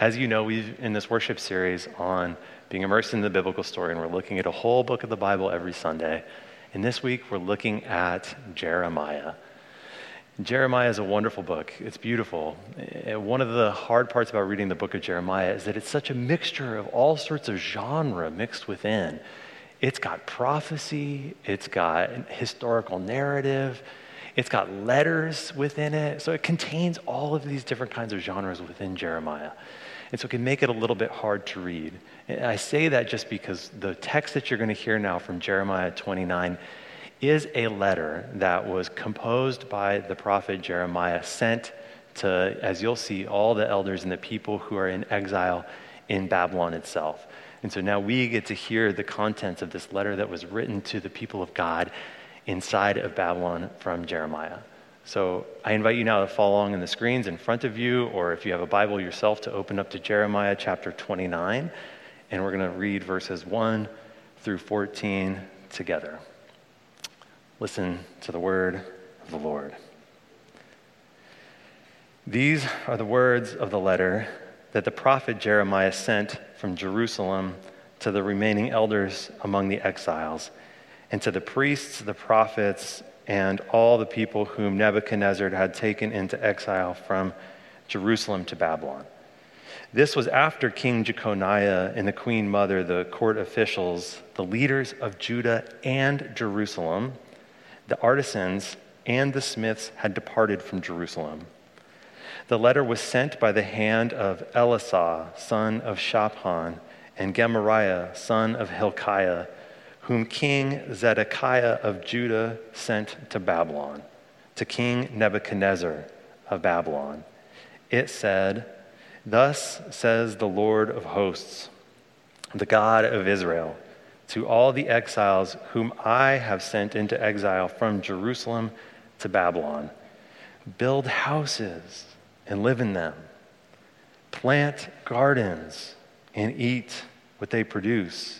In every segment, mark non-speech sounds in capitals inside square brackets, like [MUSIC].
As you know, we've in this worship series on being immersed in the biblical story, and we're looking at a whole book of the Bible every Sunday. And this week, we're looking at Jeremiah. Jeremiah is a wonderful book. It's beautiful. Eh, one of the hard parts about reading the book of Jeremiah is that it's such a mixture of all sorts of genre mixed within. It's got prophecy, it's got historical narrative, it's got letters within it. So it contains all of these different kinds of genres within Jeremiah. And so it can make it a little bit hard to read. And I say that just because the text that you're going to hear now from Jeremiah 29 is a letter that was composed by the prophet Jeremiah, sent to, as you'll see, all the elders and the people who are in exile in Babylon itself. And so now we get to hear the contents of this letter that was written to the people of God inside of Babylon from Jeremiah. So I invite you now to follow along in the screens in front of you, or if you have a Bible yourself, to open up to Jeremiah chapter 29. And we're going to read verses 1 through 14 together. Listen to the word of the Lord. These are the words of the letter that the prophet Jeremiah sent from Jerusalem to the remaining elders among the exiles, and to the priests, the prophets, and all the people whom Nebuchadnezzar had taken into exile from Jerusalem to Babylon. This was after King Jeconiah and the queen mother, the court officials, the leaders of Judah and Jerusalem, the artisans, and the smiths had departed from Jerusalem. The letter was sent by the hand of Elasah, son of Shaphan, and Gemariah, son of Hilkiah, whom King Zedekiah of Judah sent to Babylon, to King Nebuchadnezzar of Babylon. It said, Thus says the Lord of hosts, the God of Israel, to all the exiles whom I have sent into exile from Jerusalem to Babylon build houses and live in them. Plant gardens and eat what they produce.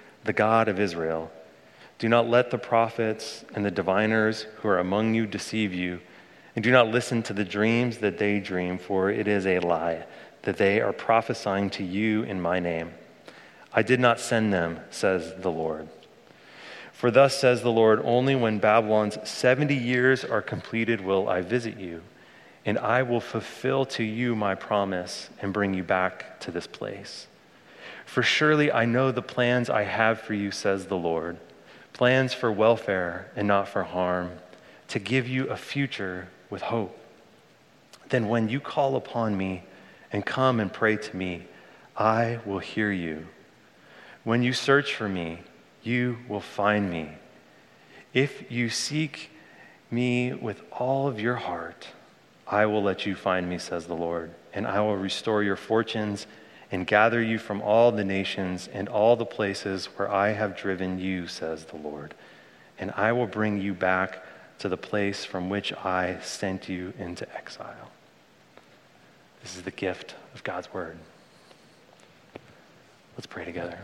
the God of Israel Do not let the prophets and the diviners who are among you deceive you, and do not listen to the dreams that they dream, for it is a lie that they are prophesying to you in my name. I did not send them, says the Lord. For thus says the Lord, only when Babylon's 70 years are completed will I visit you and I will fulfill to you my promise and bring you back to this place. For surely I know the plans I have for you, says the Lord plans for welfare and not for harm, to give you a future with hope. Then when you call upon me and come and pray to me, I will hear you. When you search for me, you will find me. If you seek me with all of your heart, I will let you find me, says the Lord, and I will restore your fortunes and gather you from all the nations and all the places where I have driven you, says the Lord. And I will bring you back to the place from which I sent you into exile. This is the gift of God's word. Let's pray together.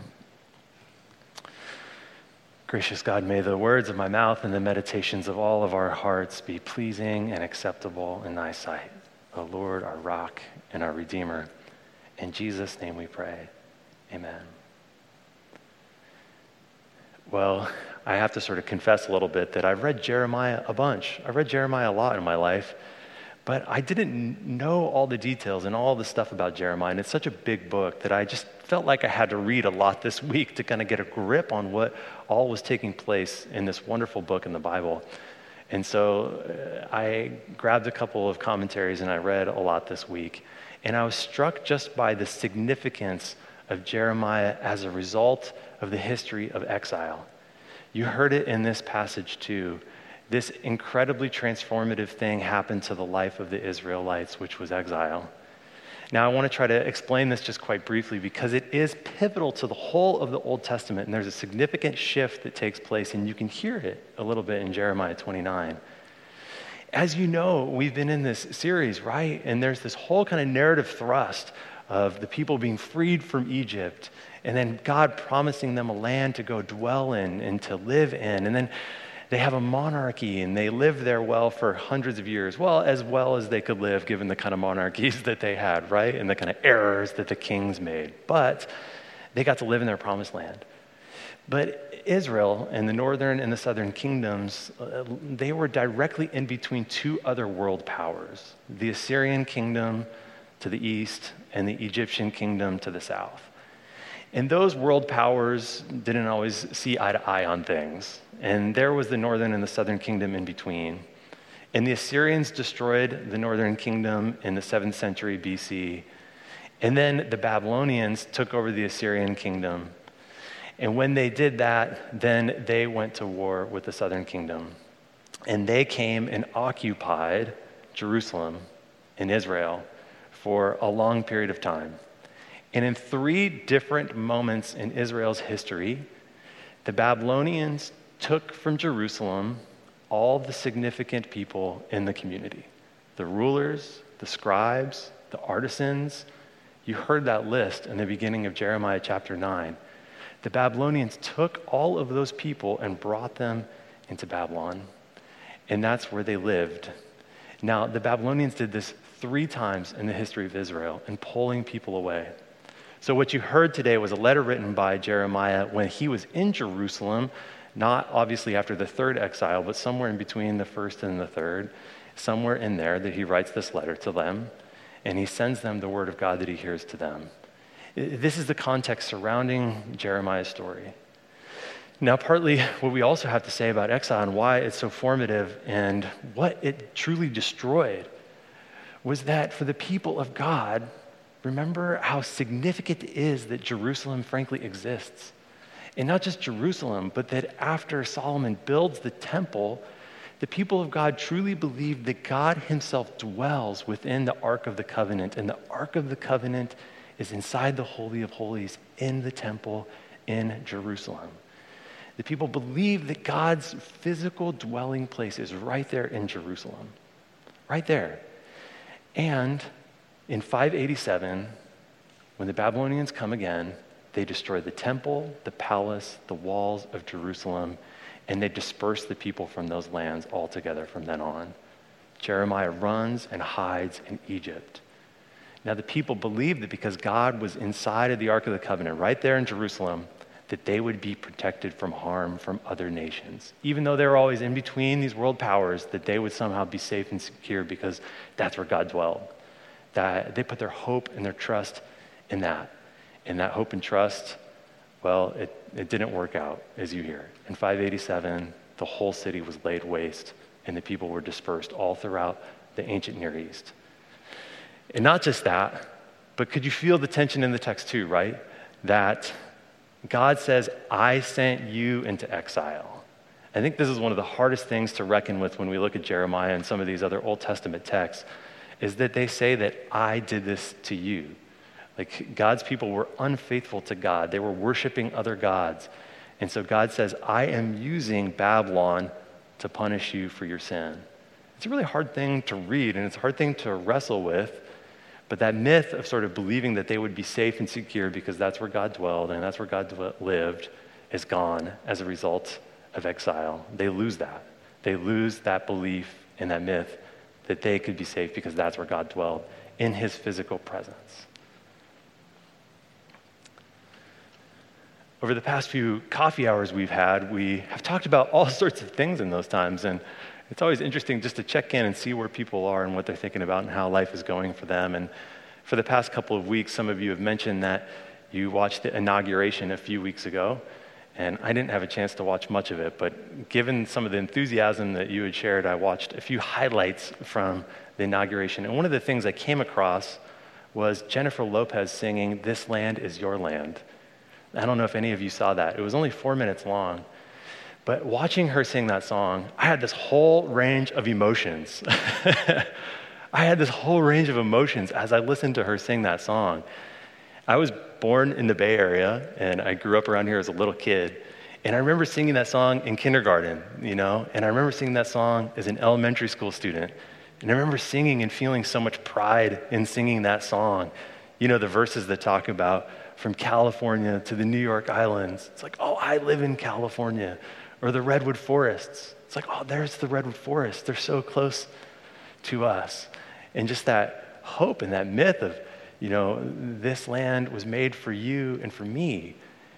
Gracious God, may the words of my mouth and the meditations of all of our hearts be pleasing and acceptable in thy sight. O Lord, our rock and our redeemer. In Jesus' name we pray. Amen. Well, I have to sort of confess a little bit that I've read Jeremiah a bunch. I've read Jeremiah a lot in my life, but I didn't know all the details and all the stuff about Jeremiah. And it's such a big book that I just felt like I had to read a lot this [LAUGHS] week to kind of get a grip on what all was taking place in this wonderful book in the Bible. And so uh, I grabbed a couple of commentaries and I read a lot this week. And I was struck just by the significance of Jeremiah as a result of the history of exile. You heard it in this passage too. This incredibly transformative thing happened to the life of the Israelites, which was exile. Now, I want to try to explain this just quite briefly because it is pivotal to the whole of the Old Testament, and there's a significant shift that takes place, and you can hear it a little bit in Jeremiah 29. As you know, we've been in this series, right? And there's this whole kind of narrative thrust of the people being freed from Egypt, and then God promising them a land to go dwell in and to live in. And then they have a monarchy and they lived there well for hundreds of years, well, as well as they could live given the kind of monarchies [LAUGHS] that they had, right? And the kind of errors that the kings made. But they got to live in their promised land. But Israel and the northern and the southern kingdoms, uh, they were directly in between two other world powers the Assyrian kingdom to the east and the Egyptian kingdom to the south. And those world powers didn't always see eye to eye on things. And there was the northern and the southern kingdom in between. And the Assyrians destroyed the northern kingdom in the 7th century BC. And then the Babylonians took over the Assyrian kingdom. And when they did that, then they went to war with the southern kingdom. And they came and occupied Jerusalem in Israel for a long period of time. And in three different moments in Israel's history, the Babylonians took from Jerusalem all the significant people in the community the rulers, the scribes, the artisans. You heard that list in the beginning of Jeremiah chapter 9. The Babylonians took all of those people and brought them into Babylon, and that's where they lived. Now, the Babylonians did this three times in the history of Israel in pulling people away. So, what you heard today was a letter written by Jeremiah when he was in Jerusalem not obviously after the third exile, but somewhere in between the first and the third, somewhere in there that he writes this letter to them, and he sends them the word of God that he hears to them. This is the context surrounding Jeremiah's story. Now, partly what we also have to say about exile and why it's so formative and what it truly destroyed was that for the people of God, remember how significant it is that Jerusalem, frankly, exists. And not just Jerusalem, but that after Solomon builds the temple, the people of God truly believe that God Himself dwells within the Ark of the Covenant. And the Ark of the Covenant is inside the Holy of Holies in the temple in Jerusalem. The people believe that God's physical dwelling place is right there in Jerusalem, right there. And in 587, when the Babylonians come again, they destroy the temple, the palace, the walls of Jerusalem, and they disperse the people from those lands altogether from then on. Jeremiah runs and hides in Egypt. Now, the people believed that because God was inside of the Ark of the Covenant, right there in Jerusalem, that they would be protected from harm from other nations. Even though they were always in between these world powers, that they would somehow be safe and secure because that's where God dwelled. That they put their hope and their trust in that. And that hope and trust, well, it, it didn't work out, as you hear. In 587, the whole city was laid waste, and the people were dispersed all throughout the ancient Near East. And not just that, but could you feel the tension in the text too, right? That God says, I sent you into exile. I think this is one of the hardest things to reckon with when we look at Jeremiah and some of these other Old Testament texts, is that they say that I did this to you. Like God's people were unfaithful to God, they were worshiping other gods. And so God says, I am using Babylon to punish you for your sin. It's a really hard thing to read and it's a hard thing to wrestle with. But that myth of sort of believing that they would be safe and secure because that's where God dwelled and that's where God lived is gone as a result of exile. They lose that. They lose that belief in that myth that they could be safe because that's where God dwelled in his physical presence. over the past few coffee hours we've had, we have talked about all [LAUGHS] sorts of things in those times. And it's always interesting just to check in and see where people are and what they're thinking about and how life is going for them. And for the past couple of weeks, some of you have mentioned that you watched the inauguration a few weeks ago. And I didn't have a chance to watch much of it, but given some of the enthusiasm that you had shared, I watched a few highlights from the inauguration. And one of the things I came across was Jennifer Lopez singing, This Land is Your Land. I don't know if any of you saw that. It was only four minutes long. But watching her sing that song, I had this whole range of emotions. [LAUGHS] I had this whole range of emotions as I listened to her sing that song. I was born in the Bay Area and I grew up around here as a little kid. And I remember singing that song in kindergarten, you know, and I remember singing that song as an elementary school student. And I remember singing and feeling so much pride in singing that song. You know, the verses that talk about from California to the New York Islands. It's like, oh, I live in California. Or the Redwood Forests. It's like, oh, there's the Redwood Forest. They're so close to us. And just that hope and that myth of, you know, this land was made for you and for me.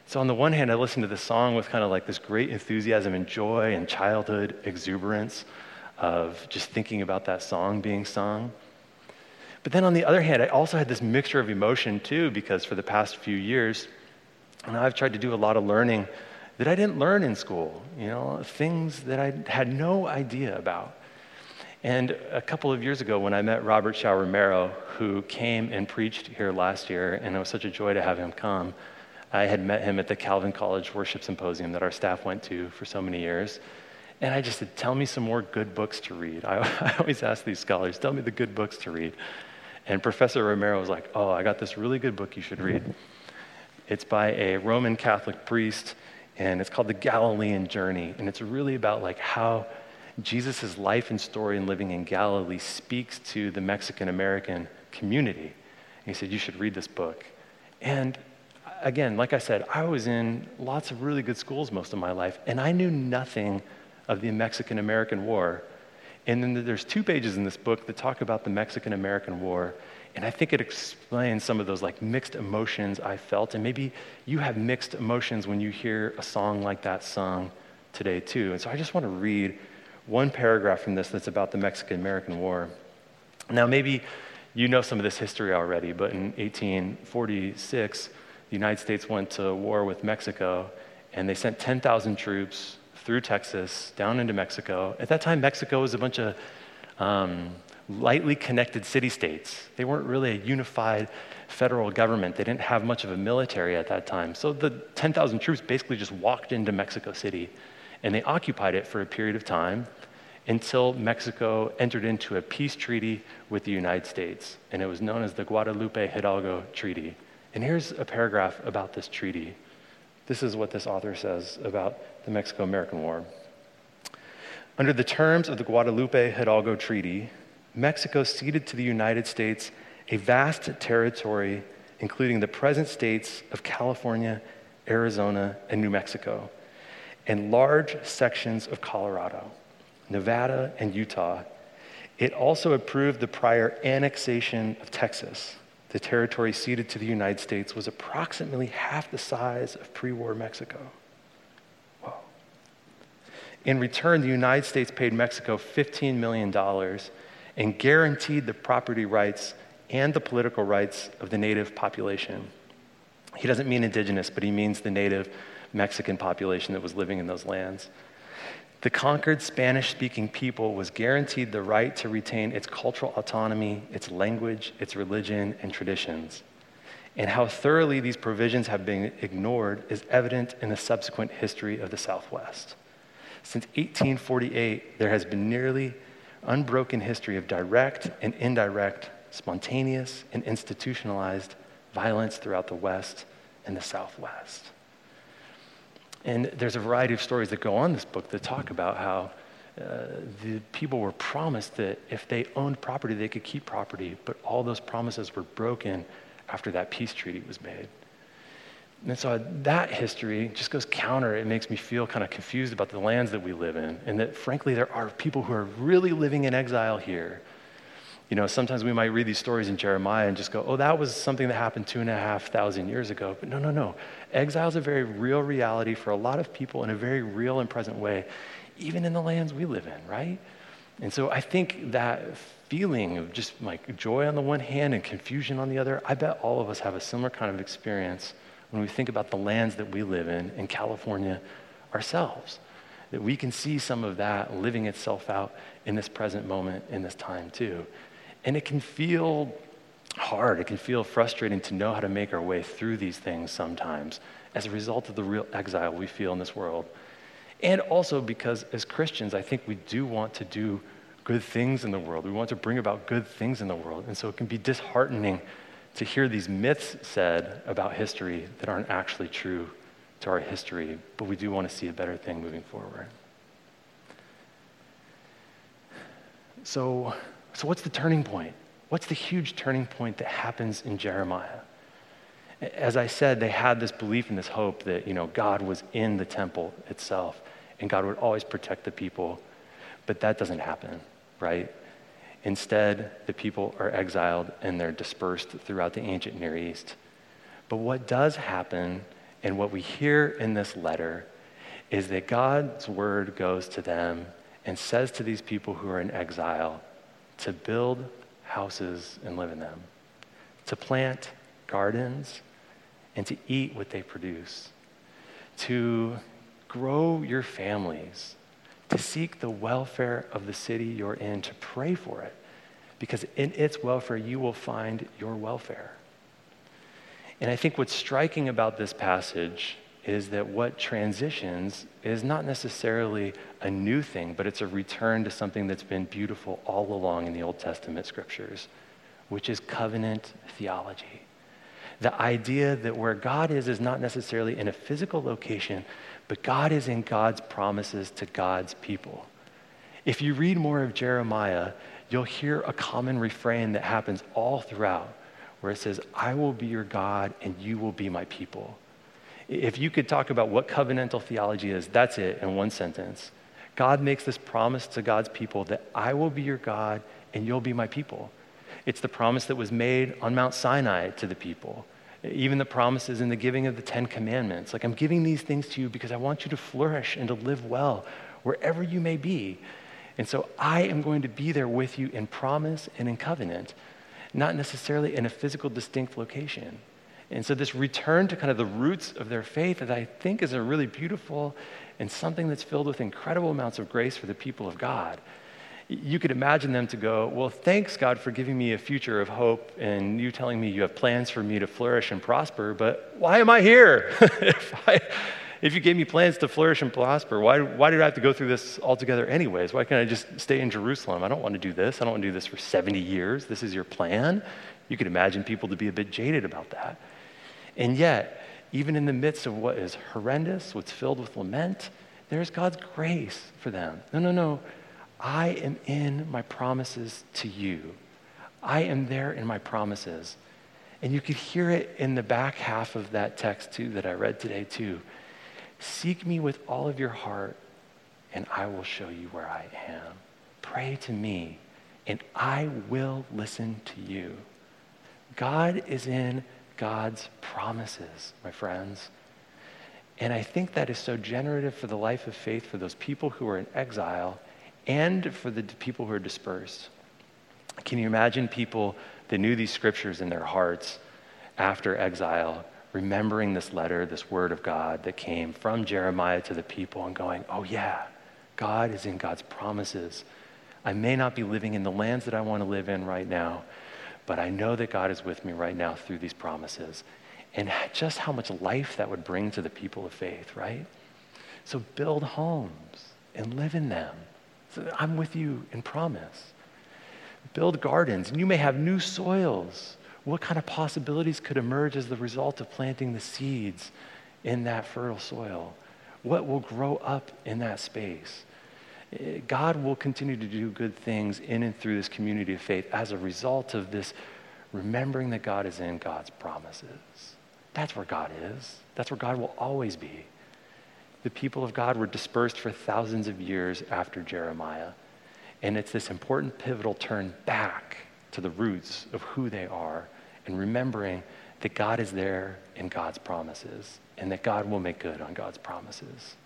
So, on the one hand, I listened to the song with kind of like this great enthusiasm and joy and childhood exuberance of just thinking about that song being sung. But then on the other hand, I also had this mixture of emotion too, because for the past few years, and I've tried to do a lot of learning that I didn't learn in school, you know, things that I had no idea about. And a couple of years ago, when I met Robert Chao Romero, who came and preached here last year, and it was such a joy to have him come, I had met him at the Calvin College Worship Symposium that our staff went to for so many years. And I just said, Tell me some more good books to read. I, [LAUGHS] I always ask these scholars, Tell me the good books to read. And Professor Romero was like, Oh, I got this really good book you should read. It's by a Roman Catholic priest, and it's called The Galilean Journey. And it's really about like how Jesus' life and story and living in Galilee speaks to the Mexican American community. And he said, You should read this book. And again, like I said, I was in lots of really good schools most of my life, and I knew nothing of the Mexican American War. And then there's two pages in this book that talk about the Mexican American War. And I think it explains some of those like mixed emotions I felt. And maybe you have mixed emotions when you hear a song like that sung today, too. And so I just want to read one paragraph from this that's about the Mexican American War. Now, maybe you know some of this history already, but in 1846, the United States went to war with Mexico, and they sent 10,000 troops through Texas down into Mexico. At that time, Mexico was a bunch of um, lightly connected city states. They weren't really a unified federal government. They didn't have much of a military at that time. So the 10,000 troops basically just walked into Mexico City and they occupied it for a period of time until Mexico entered into a peace treaty with the United States. And it was known as the Guadalupe Hidalgo Treaty. And here's a paragraph about this treaty. This is what this author says about the Mexico American War. Under the terms of the Guadalupe Hidalgo Treaty, Mexico ceded to the United States a vast territory, including the present states of California, Arizona, and New Mexico, and large sections of Colorado, Nevada, and Utah. It also approved the prior annexation of Texas. The territory ceded to the United States was approximately half the size of pre war Mexico. Whoa. In return, the United States paid Mexico $15 million and guaranteed the property rights and the political rights of the native population. He doesn't mean indigenous, but he means the native Mexican population that was living in those lands. The conquered Spanish speaking people was guaranteed the right to retain its cultural autonomy, its language, its religion, and traditions. And how thoroughly these provisions have been ignored is evident in the subsequent history of the Southwest. Since 1848, there has been nearly unbroken history of direct and indirect, spontaneous and institutionalized violence throughout the West and the Southwest. And there's a variety of stories that go on this book that talk about how uh, the people were promised that if they owned property, they could keep property, but all those promises were broken after that peace treaty was made. And so that history just goes counter. It makes me feel kind of confused about the lands that we live in, and that frankly, there are people who are really living in exile here. You know, sometimes we might read these stories in Jeremiah and just go, oh, that was something that happened two and a half thousand years ago. But no, no, no. Exile is a very real reality for a lot of people in a very real and present way, even in the lands we live in, right? And so I think that feeling of just like joy on the one hand and confusion on the other, I bet all of us have a similar kind of experience when we think about the lands that we live in in California ourselves. That we can see some of that living itself out in this present moment, in this time too. And it can feel hard, it can feel frustrating to know how to make our way through these things sometimes as a result of the real exile we feel in this world. And also because as Christians, I think we do want to do good things in the world. We want to bring about good things in the world. And so it can be disheartening to hear these myths said about history that aren't actually true to our history, but we do want to see a better thing moving forward. So, so what's the turning point? What's the huge turning point that happens in Jeremiah? As I said, they had this belief and this hope that, you know, God was in the temple itself and God would always protect the people. But that doesn't happen, right? Instead, the people are exiled and they're dispersed throughout the ancient Near East. But what does happen and what we hear in this letter is that God's word goes to them and says to these people who are in exile to build houses and live in them, to plant gardens and to eat what they produce, to grow your families, to seek the welfare of the city you're in, to pray for it, because in its welfare you will find your welfare. And I think what's striking about this passage is that what transitions is not necessarily a new thing, but it's a return to something that's been beautiful all along in the Old Testament scriptures, which is covenant theology. The idea that where God is is not necessarily in a physical location, but God is in God's promises to God's people. If you read more of Jeremiah, you'll hear a common refrain that happens all throughout, where it says, I will be your God and you will be my people. If you could talk about what covenantal theology is, that's it in one sentence. God makes this promise to God's people that I will be your God and you'll be my people. It's the promise that was made on Mount Sinai to the people. Even the promises in the giving of the Ten Commandments. Like, I'm giving these things to you because I want you to flourish and to live well wherever you may be. And so I am going to be there with you in promise and in covenant, not necessarily in a physical, distinct location. And so, this return to kind of the roots of their faith that I think is a really beautiful and something that's filled with incredible amounts of grace for the people of God. You could imagine them to go, Well, thanks, God, for giving me a future of hope and you telling me you have plans for me to flourish and prosper, but why am I here? [LAUGHS] if, I, if you gave me plans to flourish and prosper, why, why did I have to go through this altogether, anyways? Why can't I just stay in Jerusalem? I don't want to do this. I don't want to do this for 70 years. This is your plan. You could imagine people to be a bit jaded about that. And yet, even in the midst of what is horrendous, what's filled with lament, there's God's grace for them. No, no, no. I am in my promises to you. I am there in my promises. And you could hear it in the back half of that text, too, that I read today, too. Seek me with all of your heart, and I will show you where I am. Pray to me, and I will listen to you. God is in God's promises, my friends. And I think that is so generative for the life of faith for those people who are in exile and for the people who are dispersed. Can you imagine people that knew these scriptures in their hearts after exile, remembering this letter, this word of God that came from Jeremiah to the people and going, oh, yeah, God is in God's promises. I may not be living in the lands that I want to live in right now, but I know that God is with me right now through these promises. And just how much life that would bring to the people of faith, right? So build homes and live in them. So I'm with you in promise. Build gardens, and you may have new soils. What kind of possibilities could emerge as the result of planting the seeds in that fertile soil? What will grow up in that space? God will continue to do good things in and through this community of faith as a result of this remembering that God is in God's promises. That's where God is. That's where God will always be. The people of God were dispersed for thousands of years after Jeremiah. And it's this important pivotal turn back to the roots of who they are and remembering that God is there in God's promises and that God will make good on God's promises.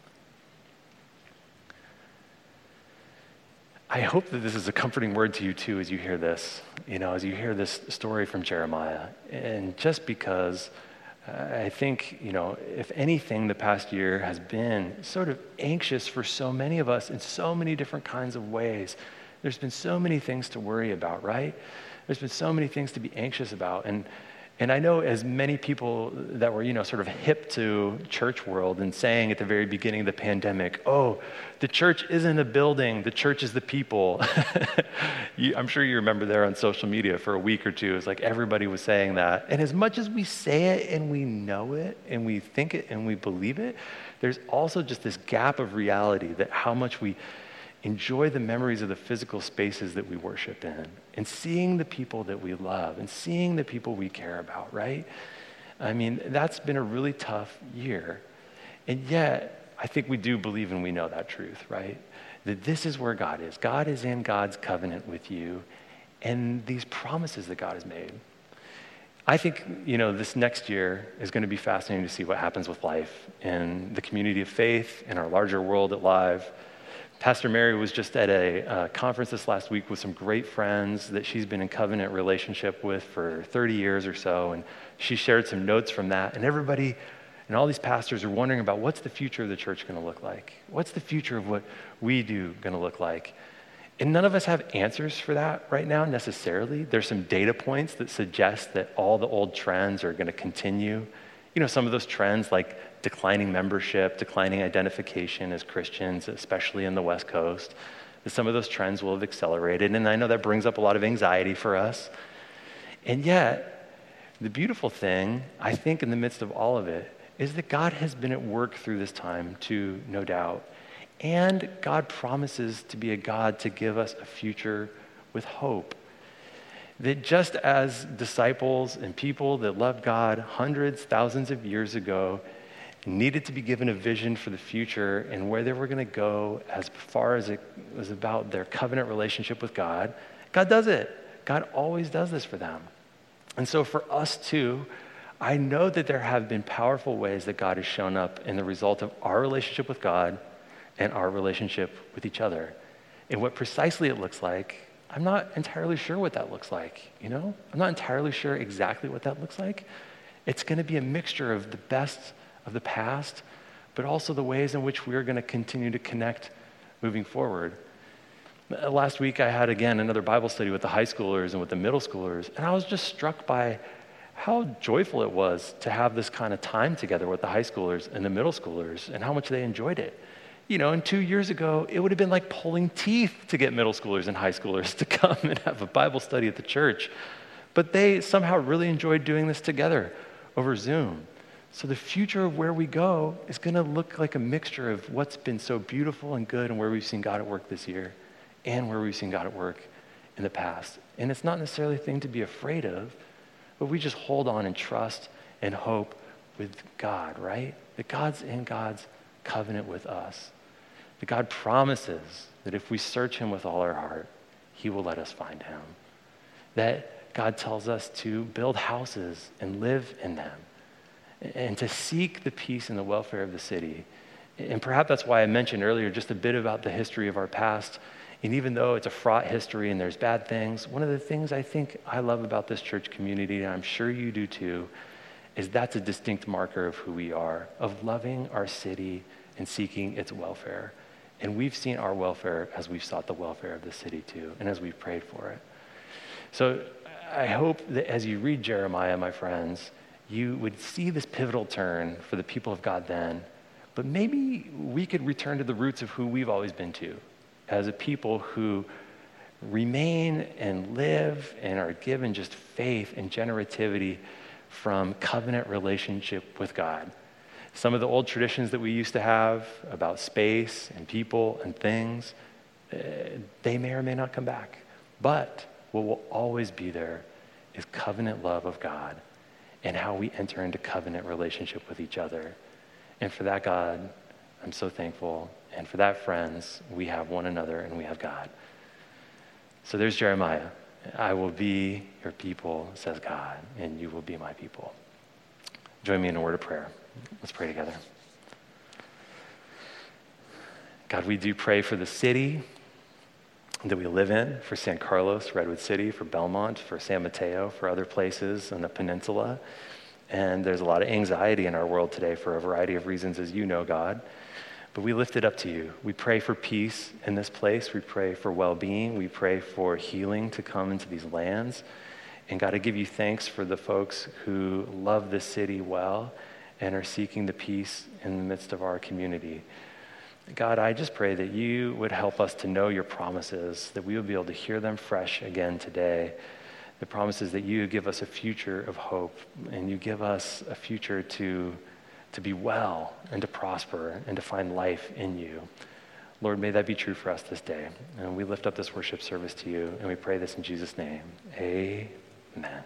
I hope that this is a comforting word to you too as you hear this, you know, as you hear this story from Jeremiah. And just because uh, I think, you know, if anything, the past year has been sort of anxious for so many of us in so many different kinds of ways. There's been so many things to worry about, right? There's been so many things to be anxious about. And, And I know as many people that were, you know, sort of hip to church world and saying at the very beginning of the pandemic, oh, the church isn't a building, the church is the people. [LAUGHS] you, I'm sure you remember there on social media for a week or two. It's like everybody was saying that. And as much as we say it and we know it and we think it and we believe it, there's also just this gap of reality that how much we enjoy the memories of the physical spaces that we worship in and seeing the people that we love and seeing the people we care about, right? I mean, that's been a really tough year. And yet, I think we do believe and we know that truth, right? That this is where God is. God is in God's covenant with you and these promises that God has made. I think, you know, this next year is going to be fascinating to see what happens with life in the community of faith, in our larger world at Live Pastor Mary was just at a uh, conference this last week with some great friends that she's been in covenant relationship with for 30 years or so. And she shared some notes from that. And everybody and all these pastors are wondering about what's the future of the church going to look like? What's the future of what we do going to look like? And none of us have answers for that right now necessarily. There's some data points that suggest that all the old trends are going to continue. You know, some of those trends like declining membership, declining identification as Christians, especially in the West Coast. That some of those trends will have accelerated, and I know that brings up a lot of anxiety for us. And yet, the beautiful thing, I think, in the midst of all of it, is that God has been at work through this time, too, no doubt. And God promises to be a God to give us a future with hope. That just as disciples and people that loved God hundreds, thousands of years ago needed to be given a vision for the future and where they were going to go as far as it was about their covenant relationship with God, God does it. God always does this for them. And so for us too, I know that there have been powerful ways that God has shown up in the result of our relationship with God and our relationship with each other. And what precisely it looks like, I'm not entirely sure what that looks like, you know? I'm not entirely sure exactly what that looks like. It's going to be a mixture of the best of the past, but also the ways in which we're going to continue to connect moving forward. Uh, last week, I had again another Bible study with the high schoolers and with the middle schoolers, and I was just struck by how joyful it was to have this kind of time together with the high schoolers and the middle schoolers and how much they enjoyed it. You know, and two years ago, it would have been like pulling teeth to get middle schoolers and high schoolers [LAUGHS] to come and have a Bible study at the church. But they somehow really enjoyed doing this together over Zoom. So the future of where we go is going to look like a mixture of what's been so beautiful and good and where we've seen God at work this year and where we've seen God at work in the past. And it's not necessarily a thing to be afraid of, but we just hold on and trust and hope with God, right? That God's in God's covenant with us. That God promises that if we search him with all our heart, he will let us find him. That God tells us to build houses and live in them and to seek the peace and the welfare of the city. And perhaps that's why I mentioned earlier just a bit about the history of our past. And even though it's a fraught history and there's bad things, one of the things I think I love about this church community, and I'm sure you do too, is that's a distinct marker of who we are, of loving our city and seeking its welfare. And we've seen our welfare as we've sought the welfare of the city too, and as we've prayed for it. So I hope that as you read Jeremiah, my friends, you would see this pivotal turn for the people of God then. But maybe we could return to the roots of who we've always been to as a people who remain and live and are given just faith and generativity from covenant relationship with God. Some of the old traditions that we used to have about space and people and things, uh, they may or may not come back. But what will always be there is covenant love of God and how we enter into covenant relationship with each other. And for that, God, I'm so thankful. And for that, friends, we have one another and we have God. So there's Jeremiah. I will be your people, says God, and you will be my people. Join me in a word of prayer. Let's pray together. God, we do pray for the city that we live in, for San Carlos, Redwood City, for Belmont, for San Mateo, for other places on the peninsula. And there's a lot of anxiety in our world today for a variety of reasons, as you know, God. But we lift it up to you. We pray for peace in this place. We pray for well being. We pray for healing to come into these lands. And God, I give you thanks for the folks who love this city well and are seeking the peace in the midst of our community. God, I just pray that you would help us to know your promises, that we would be able to hear them fresh again today. The promises that you give us a future of hope and you give us a future to, to be well and to prosper and to find life in you. Lord, may that be true for us this day. And we lift up this worship service to you and we pray this in Jesus' name. Amen.